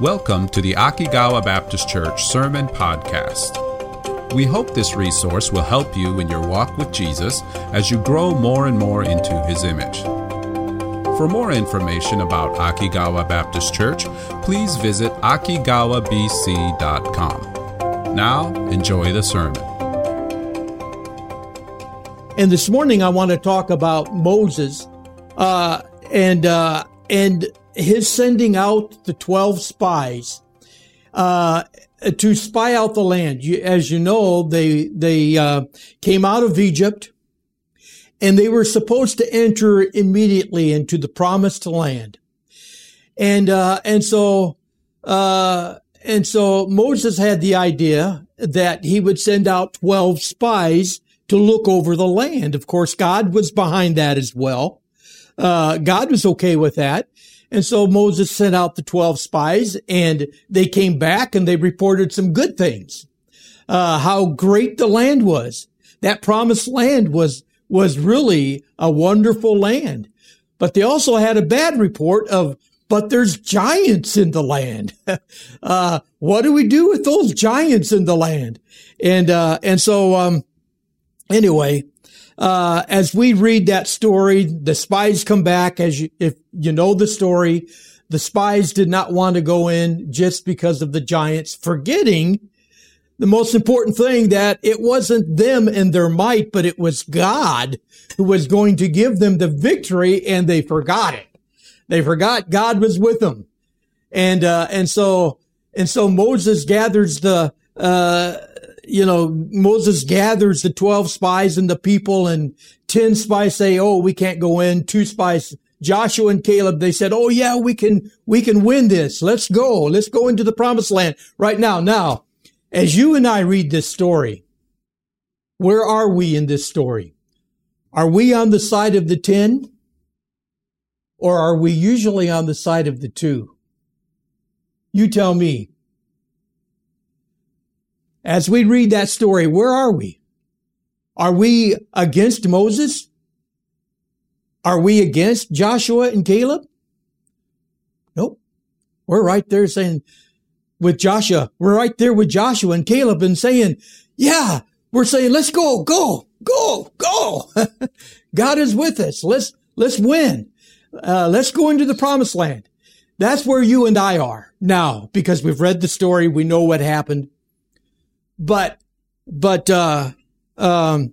Welcome to the Akigawa Baptist Church Sermon Podcast. We hope this resource will help you in your walk with Jesus as you grow more and more into his image. For more information about Akigawa Baptist Church, please visit akigawabc.com. Now, enjoy the sermon. And this morning, I want to talk about Moses uh, and uh, and his sending out the 12 spies uh, to spy out the land. As you know, they, they uh, came out of Egypt and they were supposed to enter immediately into the promised land. And, uh, and so, uh, and so Moses had the idea that he would send out 12 spies to look over the land. Of course, God was behind that as well. Uh, God was okay with that. And so Moses sent out the 12 spies and they came back and they reported some good things. Uh, how great the land was. That promised land was, was really a wonderful land. But they also had a bad report of, but there's giants in the land. uh, what do we do with those giants in the land? And, uh, and so, um, anyway, uh, as we read that story, the spies come back. As you, if you know the story, the spies did not want to go in just because of the giants, forgetting the most important thing that it wasn't them and their might, but it was God who was going to give them the victory, and they forgot it. They forgot God was with them, and uh, and so and so Moses gathers the uh, you know, Moses gathers the 12 spies and the people and 10 spies say, Oh, we can't go in. Two spies, Joshua and Caleb, they said, Oh yeah, we can, we can win this. Let's go. Let's go into the promised land right now. Now, as you and I read this story, where are we in this story? Are we on the side of the 10? Or are we usually on the side of the two? You tell me. As we read that story, where are we? Are we against Moses? Are we against Joshua and Caleb? Nope. We're right there saying with Joshua, we're right there with Joshua and Caleb and saying, yeah, we're saying, let's go, go, go, go. God is with us. Let's, let's win. Uh, let's go into the promised land. That's where you and I are now because we've read the story. We know what happened. But, but, uh, um,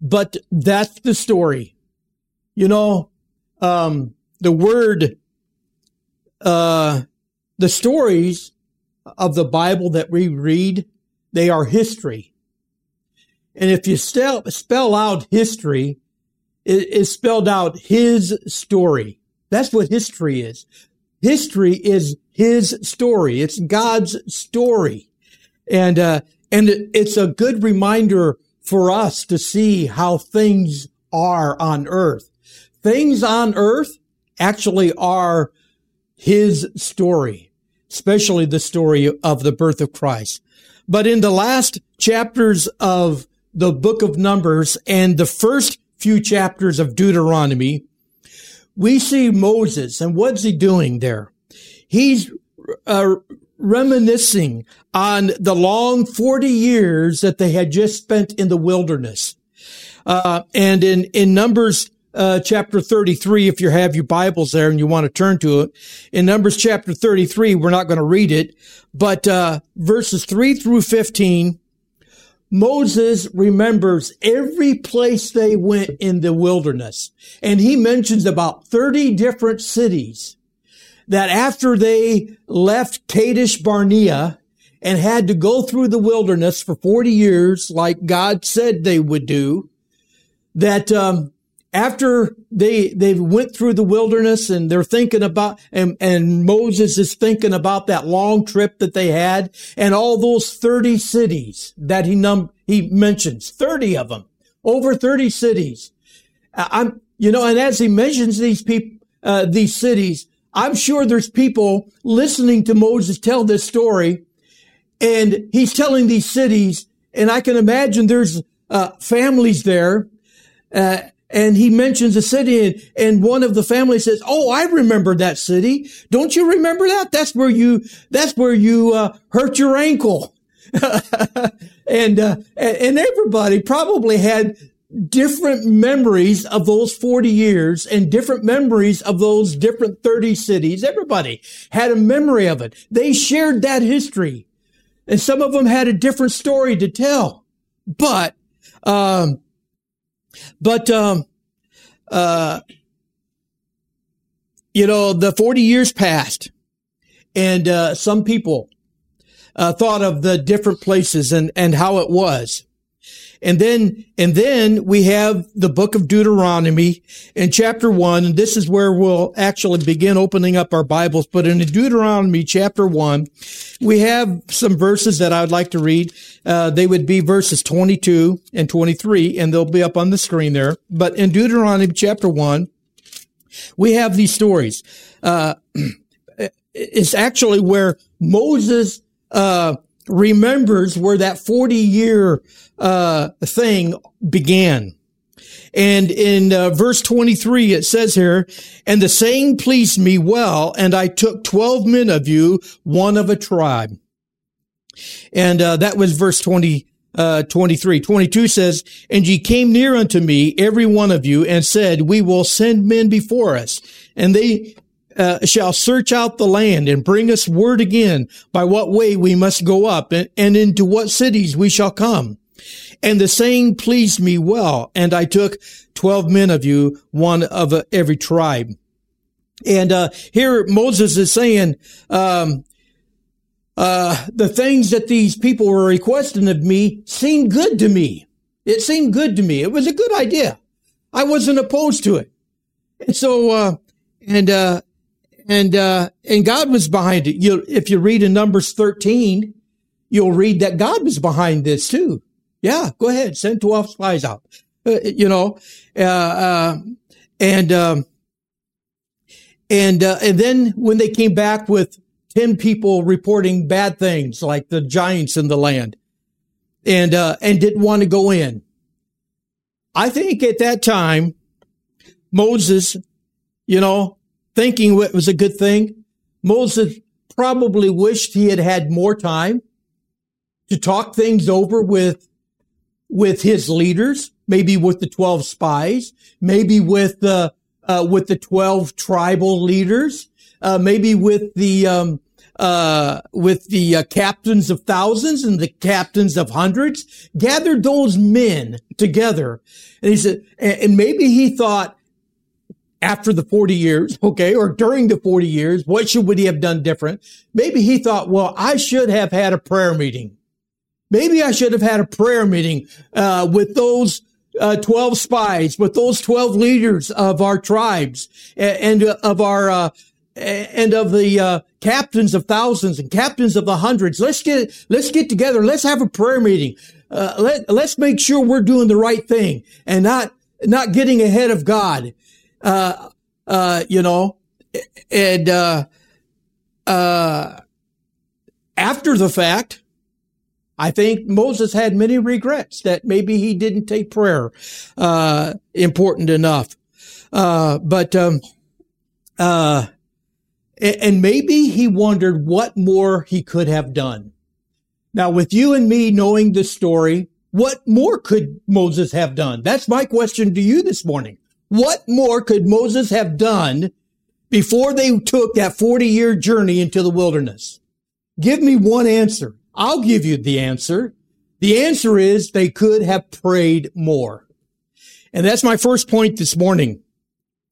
but that's the story. You know, um, the word, uh, the stories of the Bible that we read, they are history. And if you spell, spell out history, it is spelled out his story. That's what history is. History is his story. It's God's story. And, uh, and it's a good reminder for us to see how things are on earth. Things on earth actually are his story, especially the story of the birth of Christ. But in the last chapters of the book of Numbers and the first few chapters of Deuteronomy, we see Moses and what's he doing there? He's uh, reminiscing on the long 40 years that they had just spent in the wilderness. Uh, and in, in Numbers uh, chapter 33, if you have your Bibles there and you want to turn to it, in Numbers chapter 33, we're not going to read it, but uh, verses 3 through 15, Moses remembers every place they went in the wilderness. And he mentions about 30 different cities that after they left Kadesh Barnea and had to go through the wilderness for 40 years, like God said they would do, that, um, after they they went through the wilderness and they're thinking about and and Moses is thinking about that long trip that they had and all those 30 cities that he num he mentions 30 of them over 30 cities. I'm you know and as he mentions these people uh, these cities I'm sure there's people listening to Moses tell this story and he's telling these cities and I can imagine there's uh, families there uh, and he mentions a city and, and one of the family says, Oh, I remember that city. Don't you remember that? That's where you, that's where you, uh, hurt your ankle. and, uh, and everybody probably had different memories of those 40 years and different memories of those different 30 cities. Everybody had a memory of it. They shared that history and some of them had a different story to tell. But, um, but, um, uh, you know, the 40 years passed and, uh, some people, uh, thought of the different places and, and how it was. And then, and then we have the book of Deuteronomy in chapter one. And this is where we'll actually begin opening up our Bibles. But in Deuteronomy chapter one, we have some verses that I would like to read. Uh, they would be verses 22 and 23, and they'll be up on the screen there. But in Deuteronomy chapter one, we have these stories. Uh, it's actually where Moses, uh, remembers where that 40 year uh, thing began. And in uh, verse 23, it says here, and the saying pleased me well, and I took 12 men of you, one of a tribe. And uh, that was verse 20, uh, 23. 22 says, and ye came near unto me, every one of you, and said, we will send men before us. And they uh, shall search out the land and bring us word again by what way we must go up and, and into what cities we shall come. And the saying pleased me well. And I took 12 men of you, one of every tribe. And, uh, here Moses is saying, um, uh, the things that these people were requesting of me seemed good to me. It seemed good to me. It was a good idea. I wasn't opposed to it. And so, uh, and, uh, and, uh, and God was behind it. You, if you read in Numbers 13, you'll read that God was behind this too. Yeah, go ahead. Send 12 spies out. Uh, you know, uh, uh, and, um, and, uh, and then when they came back with 10 people reporting bad things like the giants in the land and, uh, and didn't want to go in. I think at that time, Moses, you know, thinking it was a good thing. Moses probably wished he had had more time to talk things over with, with his leaders, maybe with the 12 spies, maybe with the, uh, with the 12 tribal leaders, uh, maybe with the, um, uh, with the uh, captains of thousands and the captains of hundreds, gathered those men together. And he said, and maybe he thought, after the 40 years, okay, or during the 40 years, what should would he have done different? Maybe he thought, well, I should have had a prayer meeting. Maybe I should have had a prayer meeting uh, with those uh, 12 spies, with those 12 leaders of our tribes and, and uh, of our uh, and of the uh, captains of thousands and captains of the hundreds. Let's get let's get together. Let's have a prayer meeting. Uh, let let's make sure we're doing the right thing and not not getting ahead of God uh, uh, you know, and, uh, uh, after the fact, I think Moses had many regrets that maybe he didn't take prayer, uh, important enough. Uh, but, um, uh, and maybe he wondered what more he could have done. Now, with you and me knowing the story, what more could Moses have done? That's my question to you this morning. What more could Moses have done before they took that 40 year journey into the wilderness? Give me one answer. I'll give you the answer. The answer is they could have prayed more. And that's my first point this morning.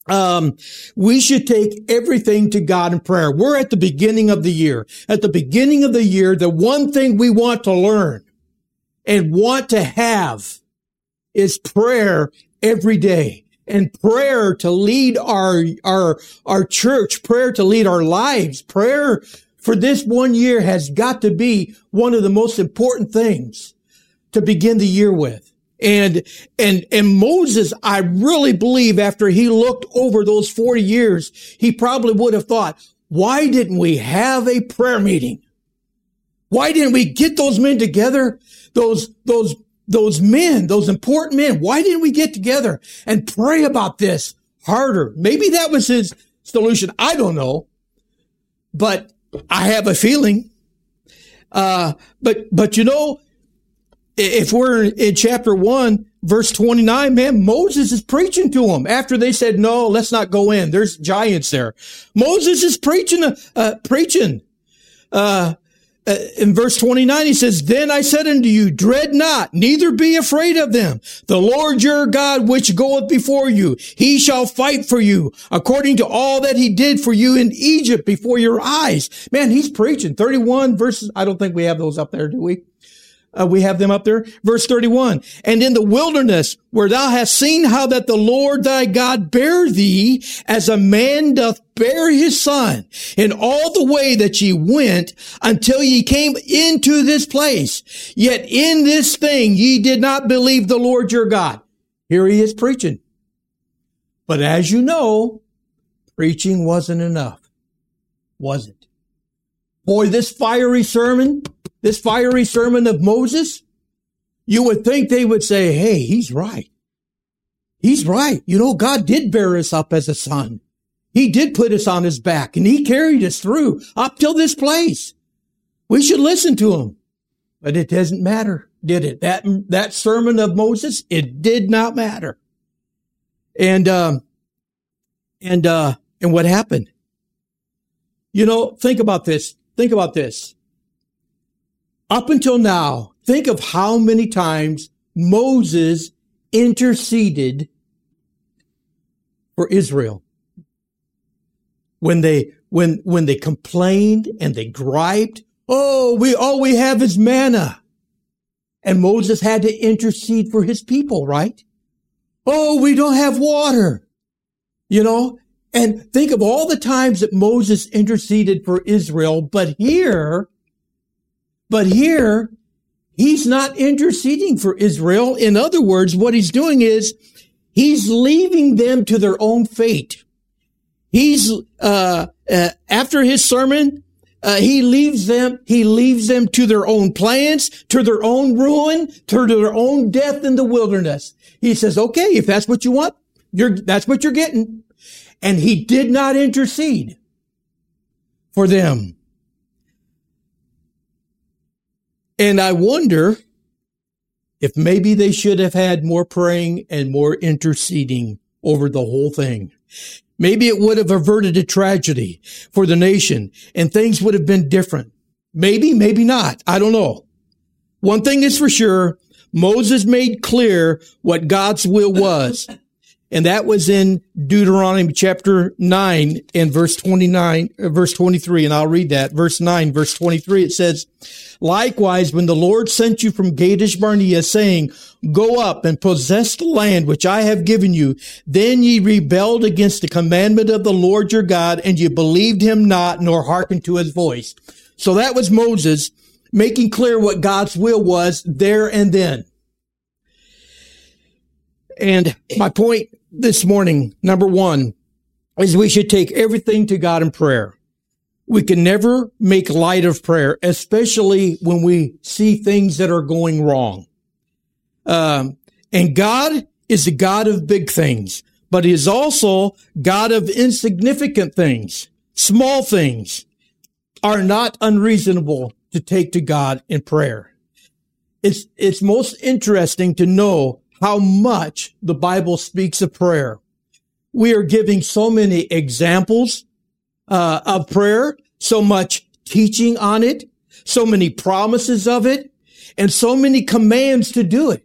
Um, we should take everything to God in prayer. We're at the beginning of the year. At the beginning of the year, the one thing we want to learn and want to have is prayer every day and prayer to lead our, our, our church, prayer to lead our lives, prayer for this one year has got to be one of the most important things to begin the year with. And, and, and Moses, I really believe after he looked over those 40 years, he probably would have thought, why didn't we have a prayer meeting? Why didn't we get those men together? Those, those those men, those important men, why didn't we get together and pray about this harder? Maybe that was his solution. I don't know, but I have a feeling. Uh, but, but you know, if we're in chapter one, verse 29, man, Moses is preaching to them after they said, no, let's not go in. There's giants there. Moses is preaching, uh, preaching, uh, Uh, in verse 29, he says, Then I said unto you, dread not, neither be afraid of them. The Lord your God, which goeth before you, he shall fight for you according to all that he did for you in Egypt before your eyes. Man, he's preaching 31 verses. I don't think we have those up there, do we? Uh, we have them up there. Verse 31. And in the wilderness where thou hast seen how that the Lord thy God bare thee as a man doth bear his son in all the way that ye went until ye came into this place. Yet in this thing ye did not believe the Lord your God. Here he is preaching. But as you know, preaching wasn't enough. Was it? Boy, this fiery sermon this fiery sermon of Moses, you would think they would say, Hey, he's right. He's right. You know, God did bear us up as a son. He did put us on his back and he carried us through up till this place. We should listen to him. But it doesn't matter, did it? That, that sermon of Moses, it did not matter. And, um, and, uh, and what happened? You know, think about this. Think about this. Up until now, think of how many times Moses interceded for Israel. When they, when, when they complained and they griped, oh, we, all we have is manna. And Moses had to intercede for his people, right? Oh, we don't have water. You know, and think of all the times that Moses interceded for Israel, but here but here, he's not interceding for Israel. In other words, what he's doing is he's leaving them to their own fate. He's, uh, uh, after his sermon, uh, he leaves them, he leaves them to their own plans, to their own ruin, to their own death in the wilderness. He says, okay, if that's what you want, you're, that's what you're getting. And he did not intercede for them. And I wonder if maybe they should have had more praying and more interceding over the whole thing. Maybe it would have averted a tragedy for the nation and things would have been different. Maybe, maybe not. I don't know. One thing is for sure. Moses made clear what God's will was. And that was in Deuteronomy chapter 9 and verse 29, uh, verse 23. And I'll read that. Verse 9, verse 23. It says, Likewise, when the Lord sent you from Kadesh Barnea, saying, Go up and possess the land which I have given you, then ye rebelled against the commandment of the Lord your God, and ye believed him not, nor hearkened to his voice. So that was Moses making clear what God's will was there and then. And my point this morning, number one, is we should take everything to God in prayer. We can never make light of prayer, especially when we see things that are going wrong. Um, and God is the God of big things, but he is also God of insignificant things. Small things are not unreasonable to take to God in prayer. It's, it's most interesting to know how much the Bible speaks of prayer. We are giving so many examples uh, of prayer, so much teaching on it, so many promises of it, and so many commands to do it.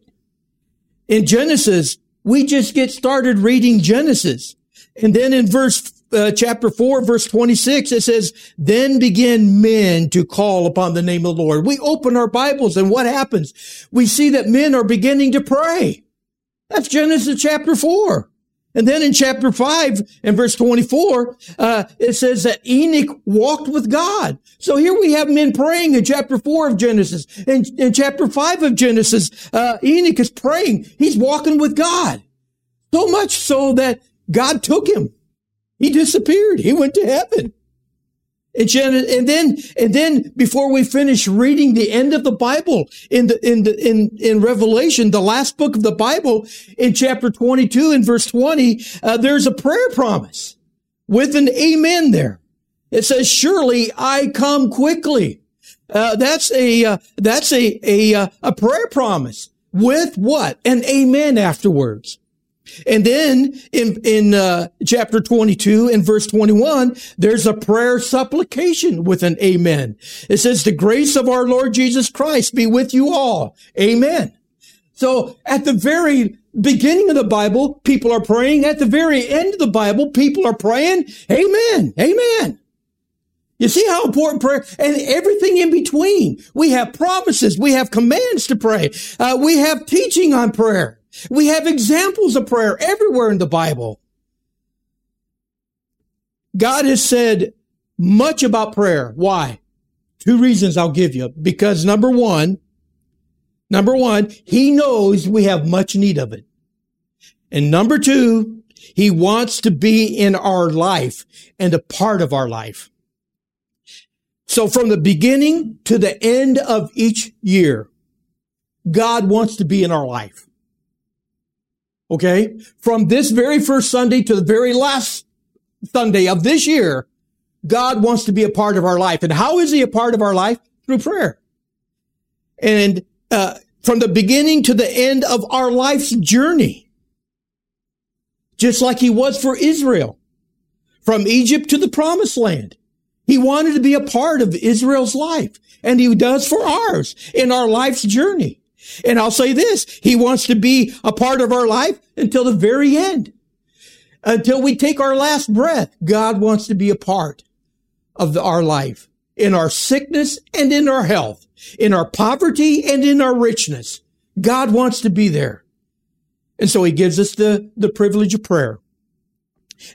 In Genesis, we just get started reading Genesis. And then in verse, uh, chapter 4, verse 26, it says, then begin men to call upon the name of the Lord. We open our Bibles and what happens? We see that men are beginning to pray. That's Genesis chapter 4. And then in chapter 5 and verse 24, uh, it says that Enoch walked with God. So here we have men praying in chapter 4 of Genesis. In, in chapter 5 of Genesis, uh, Enoch is praying. He's walking with God. So much so that God took him. He disappeared. He went to heaven. And then, and then before we finish reading the end of the Bible in the, in the, in, in Revelation, the last book of the Bible in chapter 22 and verse 20, uh, there's a prayer promise with an amen there. It says, surely I come quickly. Uh, that's a, uh, that's a, a, uh, a prayer promise with what? An amen afterwards. And then in, in uh, chapter 22 and verse 21, there's a prayer supplication with an amen. It says, the grace of our Lord Jesus Christ be with you all. Amen. So at the very beginning of the Bible, people are praying. At the very end of the Bible, people are praying. Amen. Amen. You see how important prayer and everything in between. We have promises. We have commands to pray. Uh, we have teaching on prayer. We have examples of prayer everywhere in the Bible. God has said much about prayer. Why? Two reasons I'll give you. Because number one, number one, he knows we have much need of it. And number two, he wants to be in our life and a part of our life. So from the beginning to the end of each year, God wants to be in our life. Okay. From this very first Sunday to the very last Sunday of this year, God wants to be a part of our life. And how is he a part of our life? Through prayer. And, uh, from the beginning to the end of our life's journey. Just like he was for Israel. From Egypt to the promised land. He wanted to be a part of Israel's life. And he does for ours in our life's journey. And I'll say this, he wants to be a part of our life until the very end. Until we take our last breath, God wants to be a part of the, our life in our sickness and in our health, in our poverty and in our richness. God wants to be there. And so he gives us the, the privilege of prayer.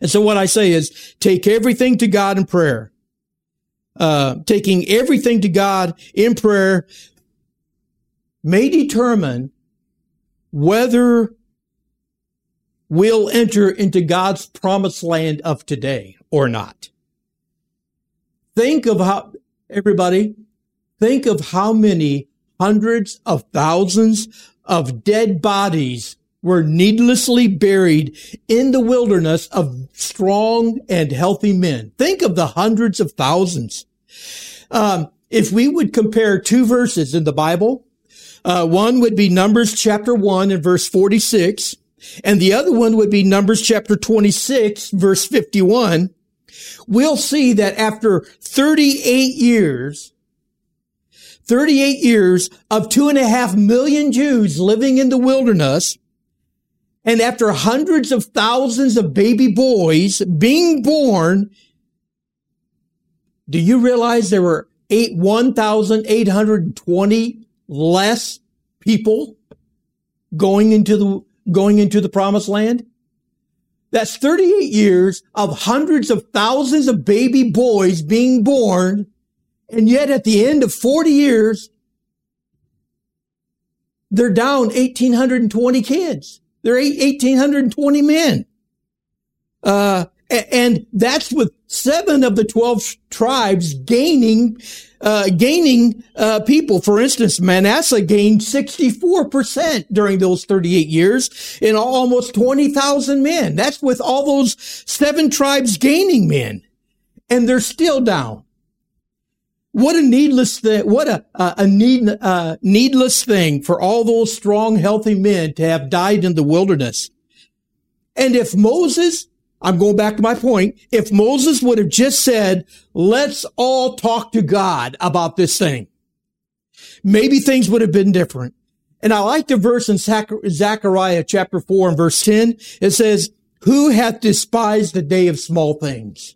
And so what I say is take everything to God in prayer. Uh, taking everything to God in prayer may determine whether we'll enter into God's promised land of today or not. Think of how, everybody, think of how many hundreds of thousands of dead bodies were needlessly buried in the wilderness of strong and healthy men. Think of the hundreds of thousands. Um, if we would compare two verses in the Bible, uh, one would be Numbers chapter 1 and verse 46, and the other one would be Numbers chapter 26, verse 51. We'll see that after 38 years, 38 years of two and a half million Jews living in the wilderness, and after hundreds of thousands of baby boys being born, do you realize there were eight, 1,820 less people going into the, going into the promised land? That's 38 years of hundreds of thousands of baby boys being born. And yet at the end of 40 years, they're down 1,820 kids. They're 1,820 men. Uh, and that's with seven of the 12 tribes gaining uh, gaining uh, people. For instance, Manasseh gained 64% during those 38 years in almost 20,000 men. That's with all those seven tribes gaining men. And they're still down. What a needless thing, what a, a need, uh, needless thing for all those strong, healthy men to have died in the wilderness. And if Moses I'm going back to my point. If Moses would have just said, let's all talk to God about this thing, maybe things would have been different. And I like the verse in Zechariah chapter 4 and verse 10. It says, who hath despised the day of small things?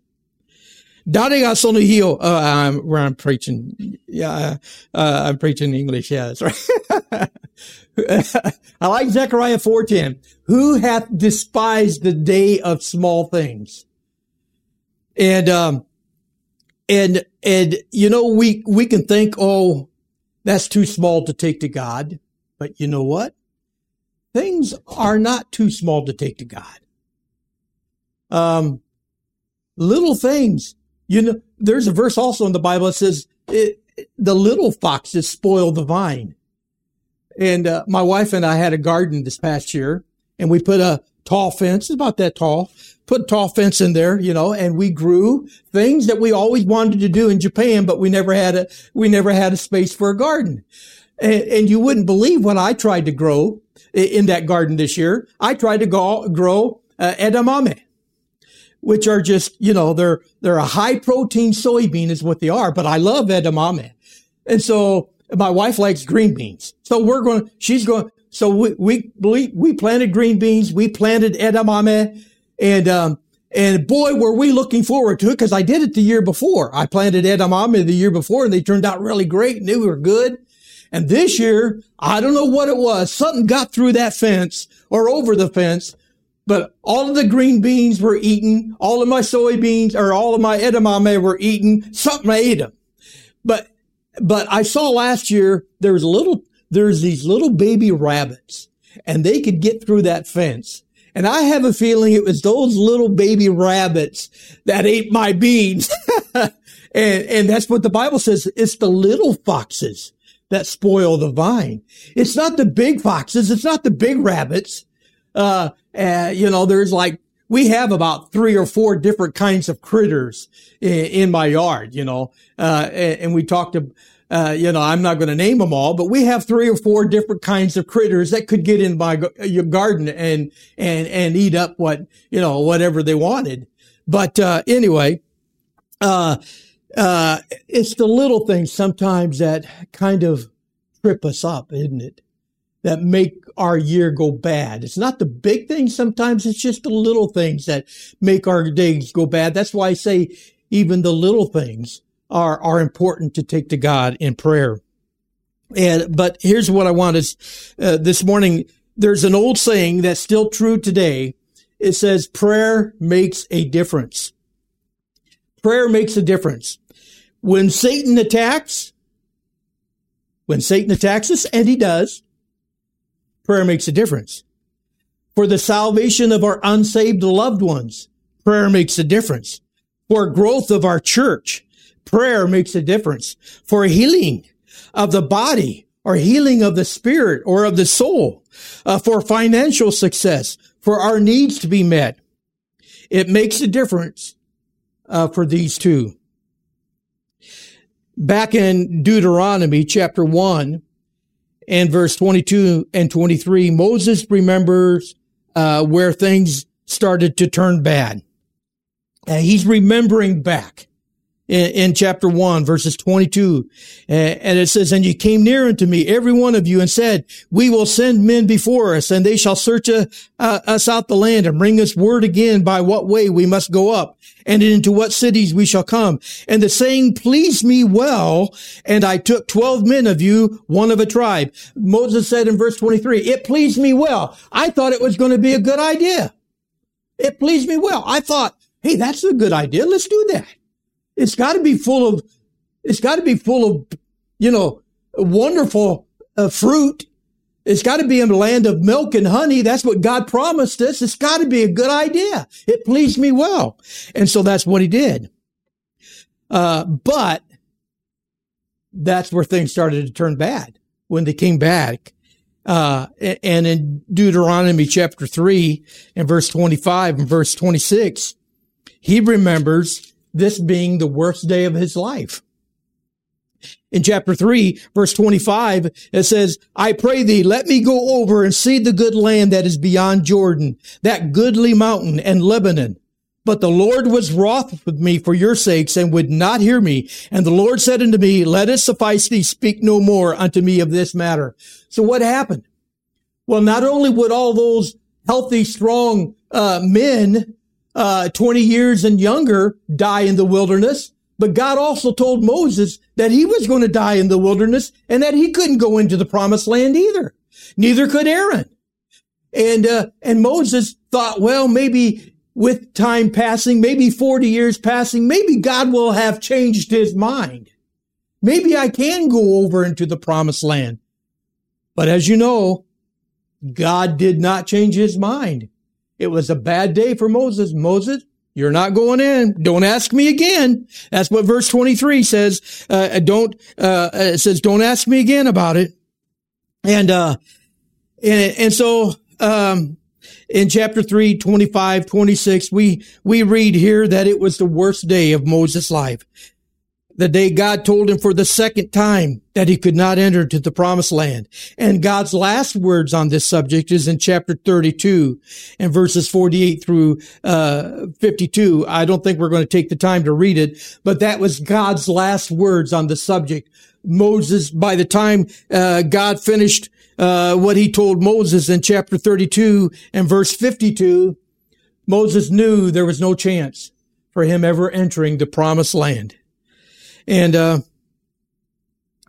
Daregas on the heel. Uh, I'm, I'm preaching. Yeah, uh, I'm preaching English. Yeah, that's right. I like Zechariah 4.10. Who hath despised the day of small things? And, um, and, and, you know, we, we can think, oh, that's too small to take to God. But you know what? Things are not too small to take to God. Um, little things You know, there's a verse also in the Bible that says it, the little foxes spoil the vine. And uh, my wife and I had a garden this past year, and we put a tall fence, about that tall, put a tall fence in there, you know, and we grew things that we always wanted to do in Japan, but we never had a we never had a space for a garden. And, and you wouldn't believe what I tried to grow in that garden this year. I tried to go, grow uh, edamame, which are just, you know, they're, they're a high protein soybean is what they are, but I love edamame. And so my wife likes green beans. So we're going, she's going, so we, we, we, planted green beans. We planted edamame and, um, and boy, were we looking forward to it because I did it the year before. I planted edamame the year before and they turned out really great and they were good. And this year, I don't know what it was. Something got through that fence or over the fence, but all of the green beans were eaten. All of my soybeans or all of my edamame were eaten. Something ate them. But, but I saw last year there was a little, there's these little baby rabbits and they could get through that fence. And I have a feeling it was those little baby rabbits that ate my beans. and, and that's what the Bible says. It's the little foxes that spoil the vine. It's not the big foxes. It's not the big rabbits. Uh, uh, you know, there's like, we have about three or four different kinds of critters in, in my yard, you know, uh, and, we talked to, uh, you know, I'm not going to name them all, but we have three or four different kinds of critters that could get in my your garden and, and, and eat up what, you know, whatever they wanted. But, uh, anyway, uh, uh, it's the little things sometimes that kind of trip us up, isn't it? That make our year go bad. It's not the big things. Sometimes it's just the little things that make our days go bad. That's why I say even the little things are, are important to take to God in prayer. And, but here's what I want is, uh, this morning, there's an old saying that's still true today. It says prayer makes a difference. Prayer makes a difference. When Satan attacks, when Satan attacks us, and he does, prayer makes a difference. For the salvation of our unsaved loved ones, prayer makes a difference. For growth of our church, prayer makes a difference. For healing of the body, or healing of the spirit or of the soul, uh, for financial success, for our needs to be met. It makes a difference uh, for these two back in Deuteronomy chapter 1 and verse 22 and 23, Moses remembers uh, where things started to turn bad. And he's remembering back in, in chapter 1, verses 22. And it says, And you came near unto me, every one of you, and said, We will send men before us, and they shall search uh, us out the land and bring us word again by what way we must go up and into what cities we shall come. And the saying pleased me well, and I took 12 men of you, one of a tribe. Moses said in verse 23, it pleased me well. I thought it was going to be a good idea. It pleased me well. I thought, hey, that's a good idea. Let's do that. It's got to be full of, it's got to be full of, you know, wonderful uh, fruit. It's got to be a land of milk and honey. That's what God promised us. It's got to be a good idea. It pleased me well. And so that's what he did. Uh, but that's where things started to turn bad when they came back. Uh, and in Deuteronomy chapter three and verse 25 and verse 26, he remembers this being the worst day of his life. In chapter 3, verse 25, it says, I pray thee, let me go over and see the good land that is beyond Jordan, that goodly mountain and Lebanon. But the Lord was wroth with me for your sakes and would not hear me. And the Lord said unto me, let it suffice thee, speak no more unto me of this matter. So what happened? Well, not only would all those healthy, strong uh, men uh, 20 years and younger die in the wilderness. But God also told Moses that he was going to die in the wilderness and that he couldn't go into the promised land either. Neither could Aaron. And, uh, and Moses thought, well, maybe with time passing, maybe 40 years passing, maybe God will have changed his mind. Maybe I can go over into the promised land. But as you know, God did not change his mind. It was a bad day for Moses. Moses, You're not going in. Don't ask me again. That's what verse 23 says. Uh, don't, uh, it says, don't ask me again about it. And, uh, and, and so, um, in chapter 3, 25, 26, we, we read here that it was the worst day of Moses' life the day God told him for the second time that he could not enter to the promised land. And God's last words on this subject is in chapter 32 and verses 48 through uh, 52. I don't think we're going to take the time to read it, but that was God's last words on the subject. Moses, by the time uh, God finished uh, what he told Moses in chapter 32 and verse 52, Moses knew there was no chance for him ever entering the promised land. And, uh,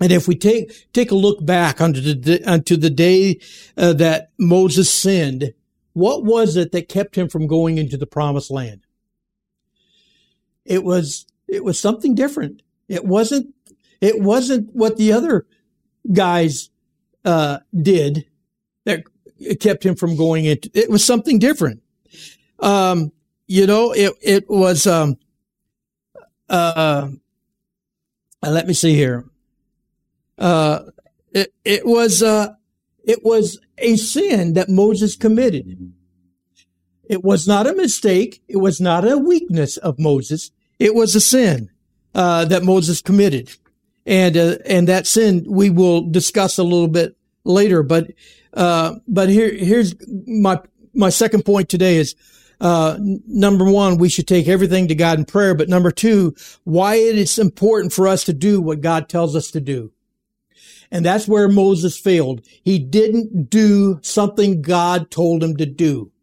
and if we take, take a look back onto the, onto the day uh, that Moses sinned, what was it that kept him from going into the promised land? It was, it was something different. It wasn't, it wasn't what the other guys, uh, did that kept him from going into, it was something different. Um, you know, it, it was, um, uh, let me see here. Uh, it, it was, uh, it was a sin that Moses committed. It was not a mistake. It was not a weakness of Moses. It was a sin, uh, that Moses committed. And, uh, and that sin we will discuss a little bit later. But, uh, but here, here's my, my second point today is, uh, number one, we should take everything to God in prayer. But number two, why it is important for us to do what God tells us to do. And that's where Moses failed. He didn't do something God told him to do.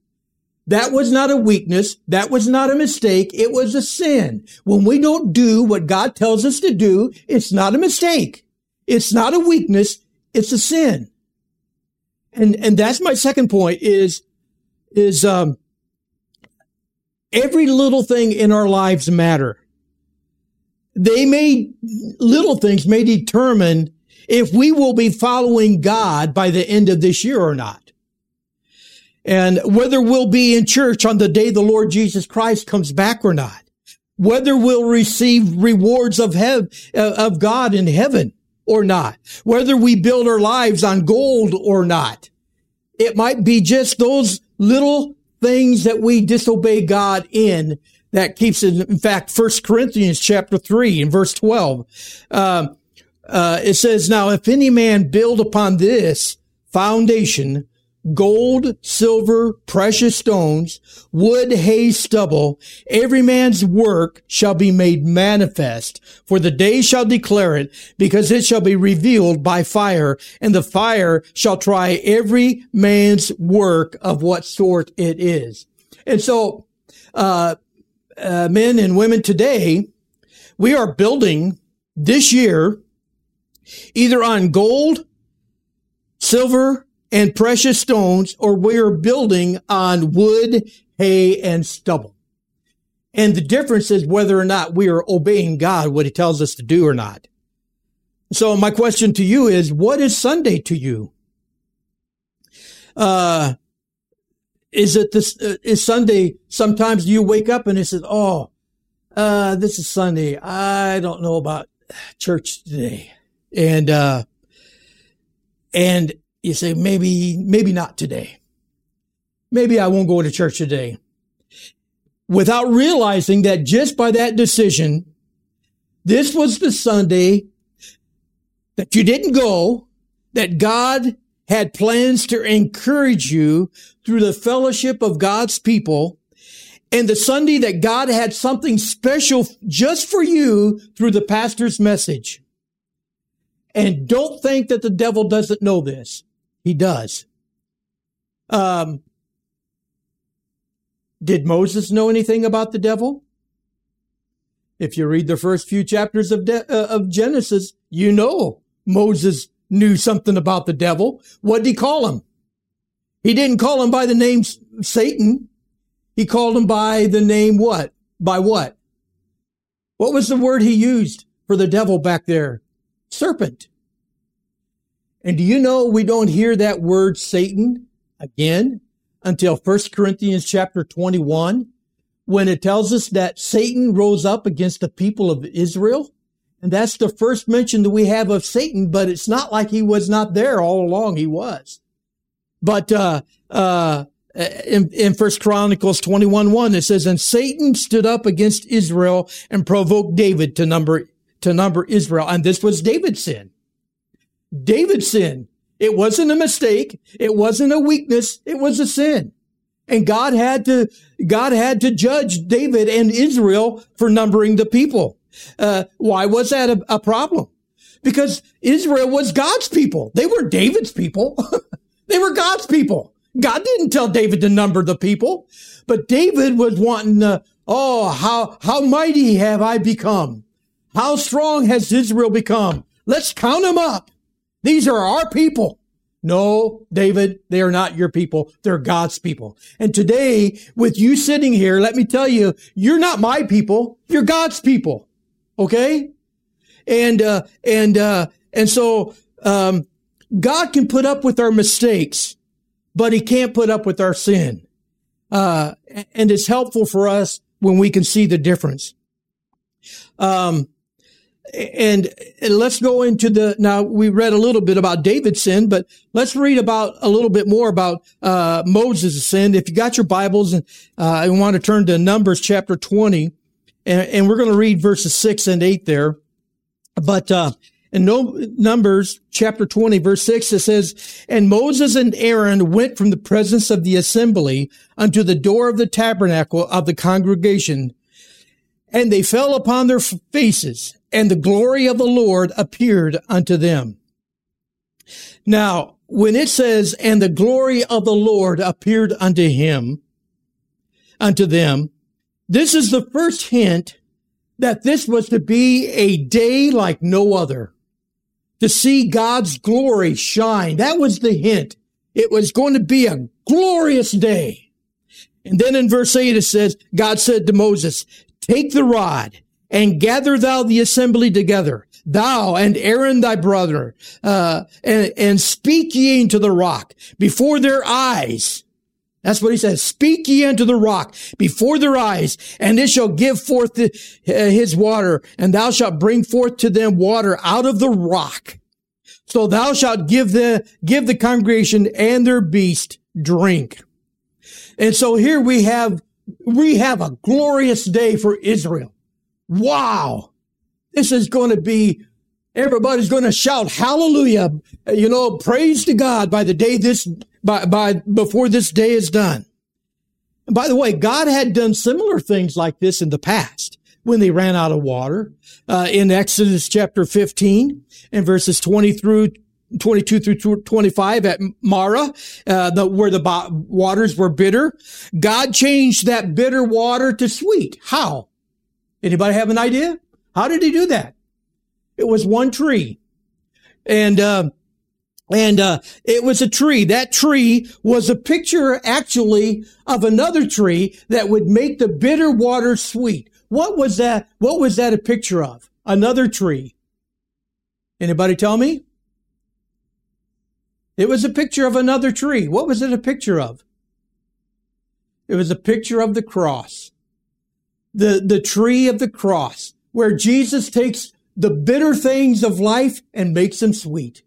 That was not a weakness. That was not a mistake. It was a sin. When we don't do what God tells us to do, it's not a mistake. It's not a weakness. It's a sin. And, and that's my second point is, is, um, Every little thing in our lives matter. They may, little things may determine if we will be following God by the end of this year or not. And whether we'll be in church on the day the Lord Jesus Christ comes back or not. Whether we'll receive rewards of heaven, uh, of God in heaven or not. Whether we build our lives on gold or not. It might be just those little things that we disobey God in that keeps it. In fact, First Corinthians chapter three and verse 12, uh, uh, it says, now if any man build upon this foundation gold, silver, precious stones, wood, hay, stubble, every man's work shall be made manifest, for the day shall declare it, because it shall be revealed by fire, and the fire shall try every man's work of what sort it is. And so, uh, uh, men and women today, we are building this year either on gold, silver, and precious stones, or we're building on wood, hay, and stubble. And the difference is whether or not we are obeying God, what he tells us to do or not. So my question to you is, what is Sunday to you? Uh, is it this, uh, is Sunday, sometimes you wake up and it says, oh, uh, this is Sunday. I don't know about church today. And, uh, and you say, maybe, maybe not today. Maybe I won't go to church today. Without realizing that just by that decision, this was the Sunday that you didn't go, that God had plans to encourage you through the fellowship of God's people, and the Sunday that God had something special just for you through the pastor's message. And don't think that the devil doesn't know this. He does. Um, did Moses know anything about the devil? If you read the first few chapters of, de- uh, of Genesis, you know Moses knew something about the devil. What did he call him? He didn't call him by the name Satan. He called him by the name what? By what? What was the word he used for the devil back there? Serpent. And do you know we don't hear that word Satan again until 1 Corinthians chapter 21 when it tells us that Satan rose up against the people of Israel. And that's the first mention that we have of Satan, but it's not like he was not there all along. He was. But, uh, uh, in, in First Chronicles 21, 1, it says, and Satan stood up against Israel and provoked David to number, to number Israel. And this was David's sin. David's sin. It wasn't a mistake. It wasn't a weakness. It was a sin. And God had to, God had to judge David and Israel for numbering the people. Uh, why was that a, a problem? Because Israel was God's people. They were David's people. they were God's people. God didn't tell David to number the people, but David was wanting to, oh, how, how mighty have I become? How strong has Israel become? Let's count them up. These are our people. No, David, they are not your people. They're God's people. And today, with you sitting here, let me tell you, you're not my people. You're God's people. Okay? And, uh, and, uh, and so, um, God can put up with our mistakes, but he can't put up with our sin. Uh, and it's helpful for us when we can see the difference. Um, and, and let's go into the now we read a little bit about david's sin but let's read about a little bit more about uh, moses' sin. If you got your bibles and uh, i want to turn to numbers chapter 20 and, and we're going to read verses 6 and 8 there. But uh, in no, numbers chapter 20 verse 6 it says and moses and aaron went from the presence of the assembly unto the door of the tabernacle of the congregation and they fell upon their faces and the glory of the Lord appeared unto them. Now, when it says, and the glory of the Lord appeared unto him, unto them, this is the first hint that this was to be a day like no other. To see God's glory shine. That was the hint. It was going to be a glorious day. And then in verse 8 it says, God said to Moses, take the rod and gather thou the assembly together, thou and Aaron thy brother, uh, and, and speak ye unto the rock before their eyes. That's what he says. Speak ye unto the rock before their eyes, and it shall give forth the, uh, his water, and thou shalt bring forth to them water out of the rock. So thou shalt give the, give the congregation and their beast drink. And so here we have, we have a glorious day for Israel wow, this is going to be, everybody's going to shout hallelujah, you know, praise to God by the day this, by, by, before this day is done. And by the way, God had done similar things like this in the past when they ran out of water. Uh, in Exodus chapter 15 and verses 20 through 22 through 25 at Marah, uh, the, where the waters were bitter. God changed that bitter water to sweet. How? Anybody have an idea? How did he do that? It was one tree. And, uh, and uh, it was a tree. That tree was a picture, actually, of another tree that would make the bitter water sweet. What was that? What was that a picture of? Another tree. Anybody tell me? It was a picture of another tree. What was it a picture of? It was a picture of the cross the, the tree of the cross, where Jesus takes the bitter things of life and makes them sweet.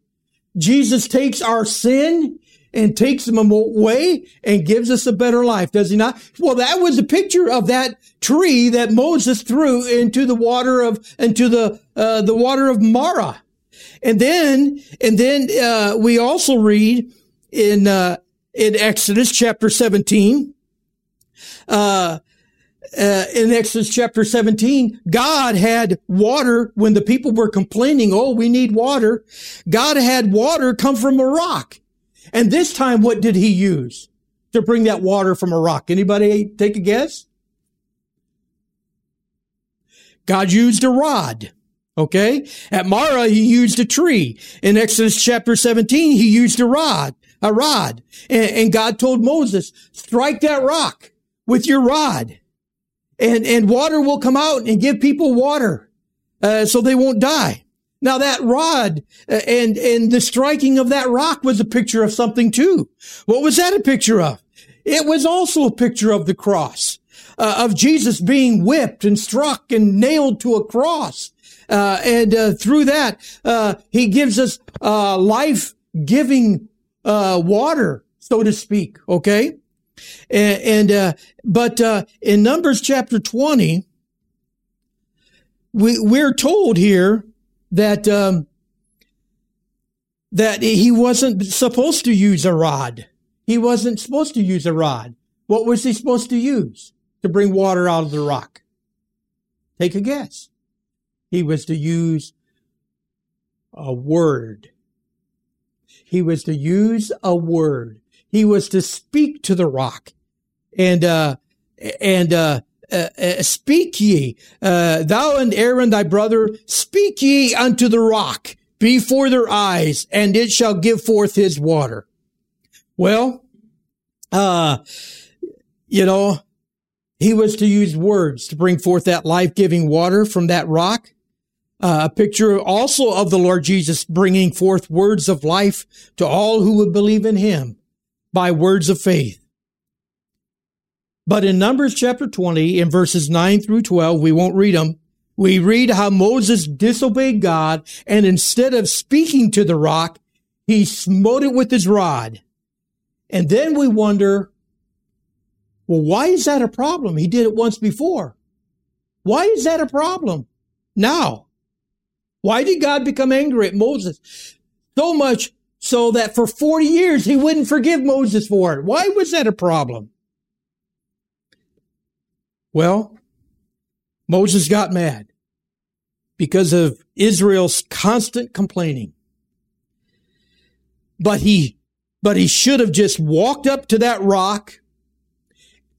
Jesus takes our sin and takes them away and gives us a better life, does he not? Well, that was a picture of that tree that Moses threw into the water of, into the, uh, the water of Marah. And then, and then, uh, we also read in, uh, in Exodus chapter 17, uh, uh, in Exodus chapter 17, God had water when the people were complaining, oh, we need water. God had water come from a rock. And this time, what did he use to bring that water from a rock? Anybody take a guess? God used a rod. Okay. At Marah, he used a tree. In Exodus chapter 17, he used a rod, a rod. And, and God told Moses, strike that rock with your rod and, and water will come out and give people water, uh, so they won't die. Now that rod uh, and, and the striking of that rock was a picture of something too. What was that a picture of? It was also a picture of the cross. Uh, uh, of Jesus being whipped and struck and nailed to a cross. Uh, and uh, through that, uh, he gives us uh, life giving uh, water, so to speak. Okay. And, and but uh in Numbers chapter 20, we, we're told here that, um, that he wasn't supposed to use a rod. He wasn't supposed to use a rod. What was he supposed to use to bring water out of the rock? Take a guess. He was to use a word. He was to use a word. He was to speak to the rock and, uh, and, uh, uh, uh, speak ye, uh, thou and Aaron thy brother, speak ye unto the rock before their eyes, and it shall give forth his water. Well, uh, you know, he was to use words to bring forth that life-giving water from that rock. Uh, a picture also of the Lord Jesus bringing forth words of life to all who would believe in him by words of faith. But in Numbers chapter 20, in verses 9 through 12, we won't read them. We read how Moses disobeyed God and instead of speaking to the rock, he smote it with his rod. And then we wonder, well, why is that a problem? He did it once before. Why is that a problem now? Why did God become angry at Moses? So much so that for 40 years he wouldn't forgive Moses for it. Why was that a problem? Well, Moses got mad because of Israel's constant complaining. But he, but he should have just walked up to that rock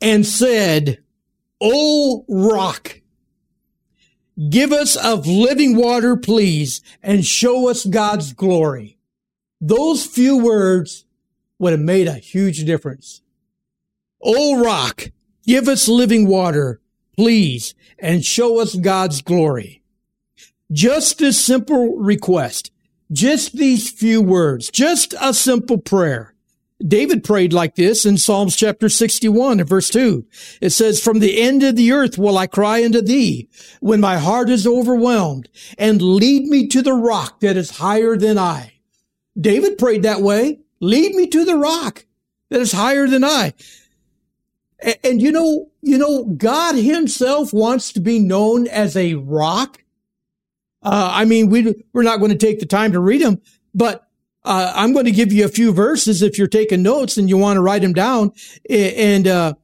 and said, O rock, give us of living water, please, and show us God's glory. Those few words would have made a huge difference. O rock, give us living water, please, and show us God's glory. Just this simple request, just these few words, just a simple prayer. David prayed like this in Psalms chapter 61 and verse 2. It says, From the end of the earth will I cry unto thee when my heart is overwhelmed and lead me to the rock that is higher than I. David prayed that way. Lead me to the rock that is higher than I. And, and you know, you know, God himself wants to be known as a rock. Uh, I mean, we, we're not going to take the time to read them, but uh, I'm going to give you a few verses if you're taking notes and you want to write them down. And uh,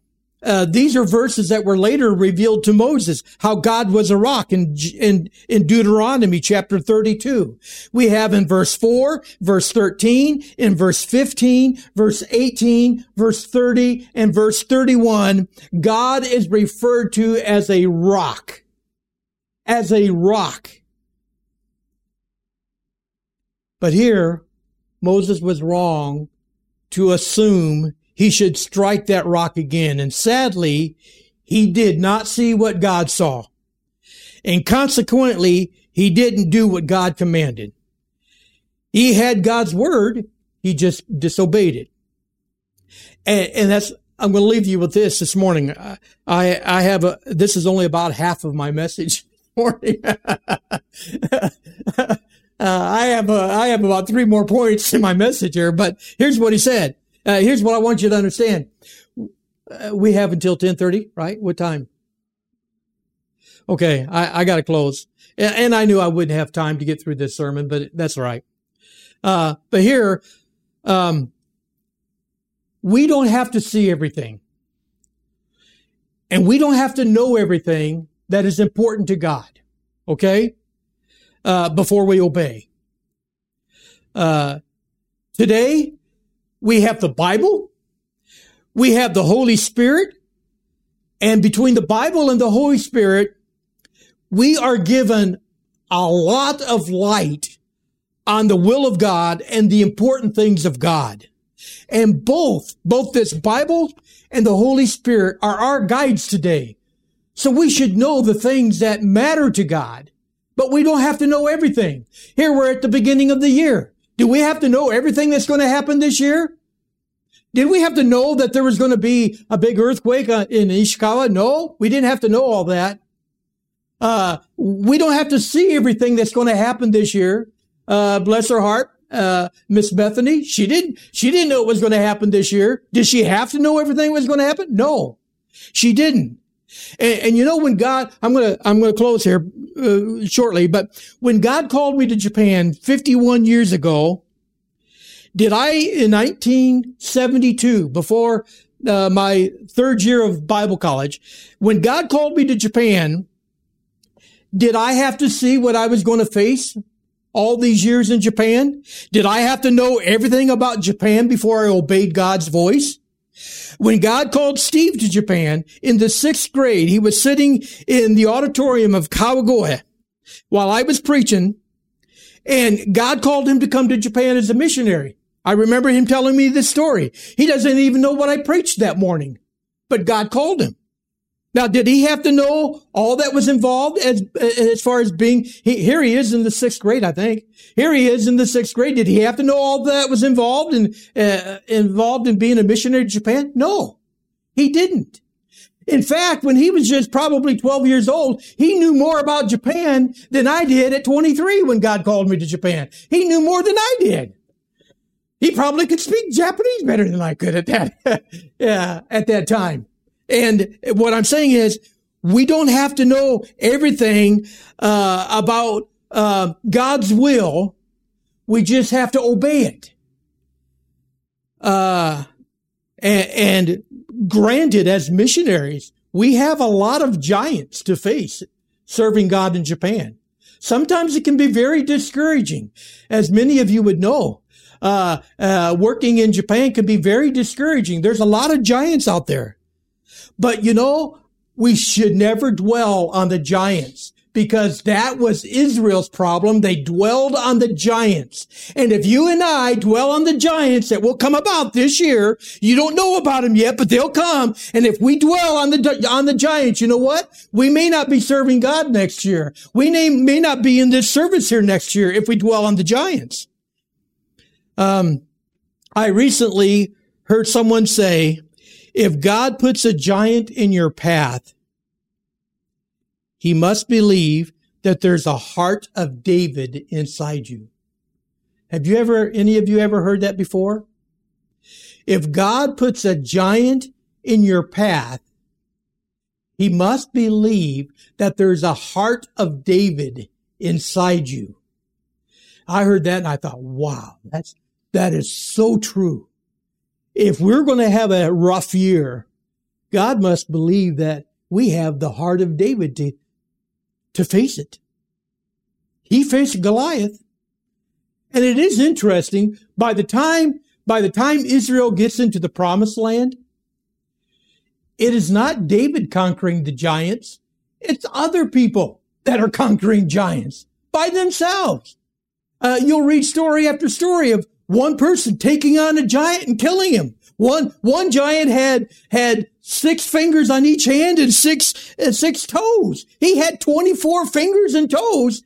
uh, these are verses that were later revealed to Moses, how God was a rock in, in, in Deuteronomy chapter 32. We have in verse 4, verse 13, in verse 15, verse 18, verse 30, and verse 31, God is referred to as a rock. As a rock. But here, Moses was wrong to assume he should strike that rock again. And sadly, he did not see what God saw. And consequently, he didn't do what God commanded. He had God's word. He just disobeyed it. And, and that's, I'm going to leave you with this this morning. I, I have a, this is only about half of my message morning. Uh, I have uh, I have about three more points in my message here, but here's what he said. Uh, here's what I want you to understand. Uh, we have until ten thirty, right? What time? Okay, I, I got to close, and, and, I knew I wouldn't have time to get through this sermon, but that's all right. Uh, but here, um, we don't have to see everything, and we don't have to know everything that is important to God. Okay uh, before we obey. Uh, today, we have the Bible, we have the Holy Spirit, and between the Bible and the Holy Spirit, we are given a lot of light on the will of God and the important things of God. And both, both this Bible and the Holy Spirit are our guides today. So we should know the things that matter to God but we don't have to know everything. Here we're at the beginning of the year. Do we have to know everything that's going to happen this year? Did we have to know that there was going to be a big earthquake uh, in Ishikawa? No, we didn't have to know all that. Uh, we don't have to see everything that's going to happen this year. Uh, bless her heart. Uh, Miss Bethany, she didn't, she didn't know it was going to happen this year. Did she have to know everything was going to happen? No, she didn't. And, and, you know, when God, I'm going to, I'm going to close here uh, shortly, but when God called me to Japan 51 years ago, did I in 1972, before uh, my third year of Bible college, when God called me to Japan, did I have to see what I was going to face all these years in Japan? Did I have to know everything about Japan before I obeyed God's voice? When God called Steve to Japan in the sixth grade, he was sitting in the auditorium of Kawagoe while I was preaching and God called him to come to Japan as a missionary. I remember him telling me this story. He doesn't even know what I preached that morning, but God called him. Now, did he have to know all that was involved as, as far as being, he, here he is in the sixth grade, I think. Here he is in the sixth grade. Did he have to know all that was involved in, uh, involved in being a missionary to Japan? No, he didn't. In fact, when he was just probably 12 years old, he knew more about Japan than I did at 23 when God called me to Japan. He knew more than I did. He probably could speak Japanese better than I could at that, yeah, at that time. And what I'm saying is, we don't have to know everything uh, about uh, God's will. We just have to obey it. Uh, and, and granted, as missionaries, we have a lot of giants to face serving God in Japan. Sometimes it can be very discouraging, as many of you would know. Uh, uh, working in Japan can be very discouraging. There's a lot of giants out there. But you know, we should never dwell on the giants because that was Israel's problem. They dwelled on the giants. And if you and I dwell on the giants that will come about this year, you don't know about them yet, but they'll come. And if we dwell on the, on the giants, you know what? We may not be serving God next year. We may, may not be in this service here next year if we dwell on the giants. Um, I recently heard someone say, if God puts a giant in your path, he must believe that there's a heart of David inside you. Have you ever, any of you ever heard that before? If God puts a giant in your path, he must believe that there's a heart of David inside you. I heard that and I thought, wow, that's, that is so true if we're going to have a rough year, God must believe that we have the heart of David to, to face it. He faced Goliath. And it is interesting, by the time, by the time Israel gets into the promised land, it is not David conquering the giants. It's other people that are conquering giants by themselves. Uh, you'll read story after story of one person taking on a giant and killing him. One, one giant had, had six fingers on each hand and six, uh, six toes. He had 24 fingers and toes.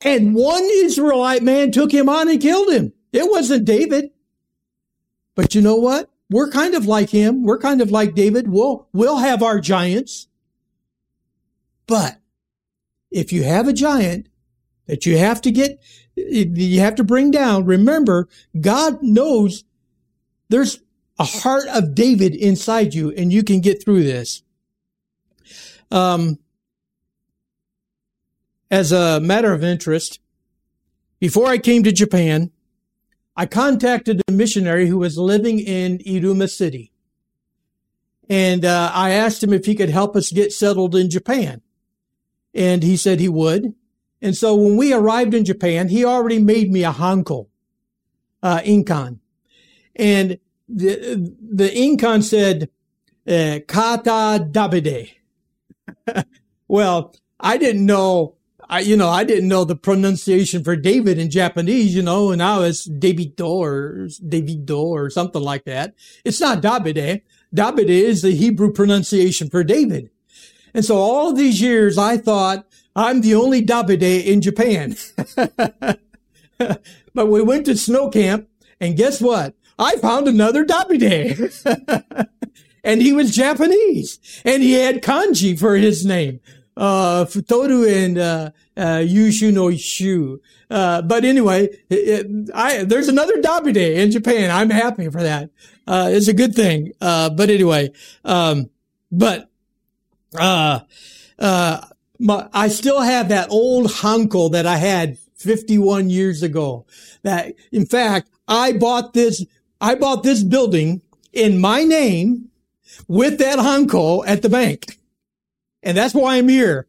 And one Israelite man took him on and killed him. It wasn't David. But you know what? We're kind of like him. We're kind of like David. We'll, we'll have our giants. But if you have a giant that you have to get you have to bring down. Remember, God knows there's a heart of David inside you and you can get through this. Um, as a matter of interest, before I came to Japan, I contacted a missionary who was living in Iruma City. And uh, I asked him if he could help us get settled in Japan. And he said he would. And so when we arrived in Japan, he already made me a hanko, uh, inkan. And the, the inkan said, uh, kata dabide. well, I didn't know, I, you know, I didn't know the pronunciation for David in Japanese, you know, and I was Davido or or something like that. It's not Davide. Davide is the Hebrew pronunciation for David. And so all these years I thought I'm the only Davide in Japan. but we went to snow camp and guess what? I found another Davide. and he was Japanese and he had kanji for his name. Uh, Futoru and, uh, uh, Yushu no Shu. Uh, but anyway, it, I, there's another Davide in Japan. I'm happy for that. Uh, it's a good thing. Uh, but anyway, um, but, uh, uh, my, I still have that old hanko that I had 51 years ago. That, in fact, I bought this, I bought this building in my name with that hanko at the bank. And that's why I'm here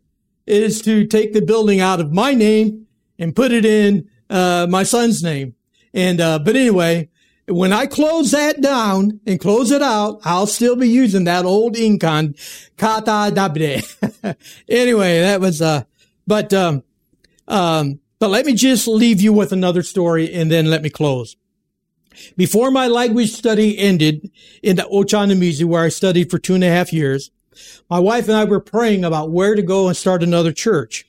is to take the building out of my name and put it in, uh, my son's name. And, uh, but anyway, when I close that down and close it out, I'll still be using that old Inkan kata dabre. anyway, that was, uh, but, um, um, but let me just leave you with another story and then let me close. Before my language study ended in the Ochanomizu, where I studied for two and a half years, my wife and I were praying about where to go and start another church.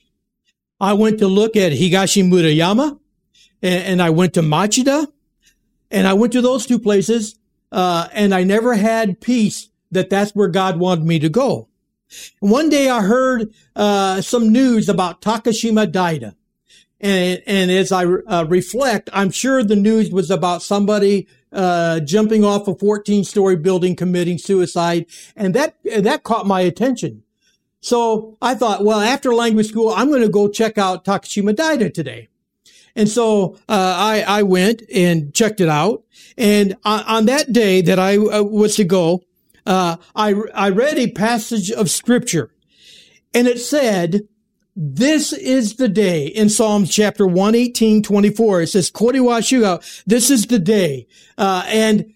I went to look at Higashi Murayama and, and I went to Machida and I went to those two places, uh, and I never had peace that that's where God wanted me to go. one day I heard, uh, some news about Takashimadaira. And, and as I uh, reflect, I'm sure the news was about somebody uh, jumping off a 14 story building committing suicide. And that, that caught my attention. So I thought, well, after language school, I'm going to go check out Takashimadaira today. And so uh, I, I went and checked it out. And on, on that day that I uh, was to go, uh, I, I read a passage of scripture and it said, this is the day in Psalms chapter 118, 24. It says, Koriwa this is the day. Uh, and,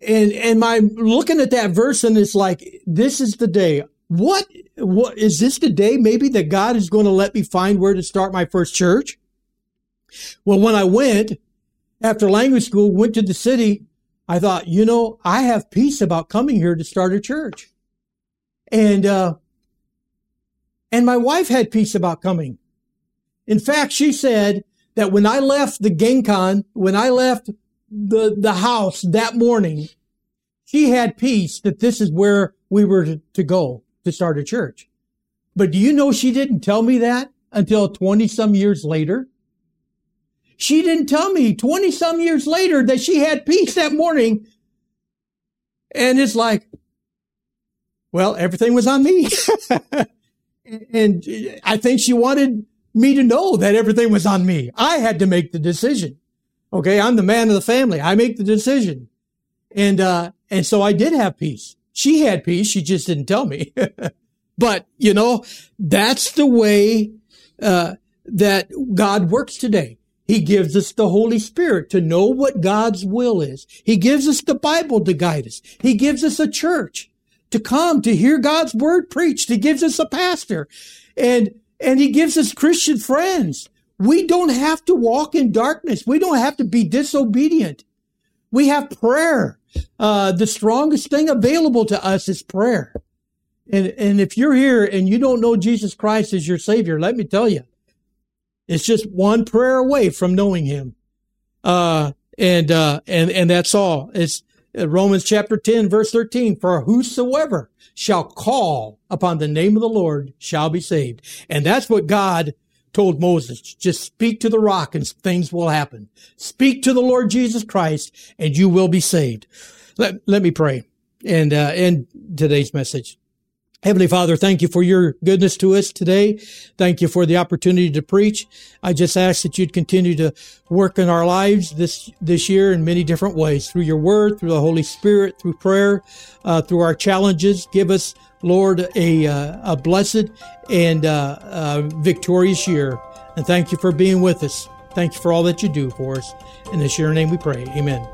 and, and my looking at that verse and it's like, this is the day. What, what is this the day maybe that God is going to let me find where to start my first church? Well, when I went after language school, went to the city, I thought, you know, I have peace about coming here to start a church. And, uh, and my wife had peace about coming. In fact, she said that when I left the Genkan, when I left the, the house that morning, she had peace that this is where we were to, to go to start a church. But do you know she didn't tell me that until 20 some years later? She didn't tell me 20 some years later that she had peace that morning. And it's like, well, everything was on me. and I think she wanted me to know that everything was on me. I had to make the decision. Okay. I'm the man of the family. I make the decision. And, uh, and so I did have peace. She had peace. She just didn't tell me. but, you know, that's the way, uh, that God works today. He gives us the Holy Spirit to know what God's will is. He gives us the Bible to guide us. He gives us a church to come to hear God's word preached. He gives us a pastor and, and he gives us Christian friends. We don't have to walk in darkness. We don't have to be disobedient. We have prayer. Uh, the strongest thing available to us is prayer. And, and if you're here and you don't know Jesus Christ as your savior, let me tell you, it's just one prayer away from knowing him. Uh, and, uh, and, and that's all. It's uh, Romans chapter 10 verse 13. For whosoever shall call upon the name of the Lord shall be saved. And that's what God told Moses. Just speak to the rock and things will happen. Speak to the Lord Jesus Christ and you will be saved. Let, let me pray and, uh, end today's message. Heavenly Father, thank you for your goodness to us today. Thank you for the opportunity to preach. I just ask that you'd continue to work in our lives this, this year in many different ways through your word, through the Holy Spirit, through prayer, uh, through our challenges. Give us, Lord, a, uh, a blessed and uh, uh, victorious year. And thank you for being with us. Thank you for all that you do for us. In this your name we pray. Amen.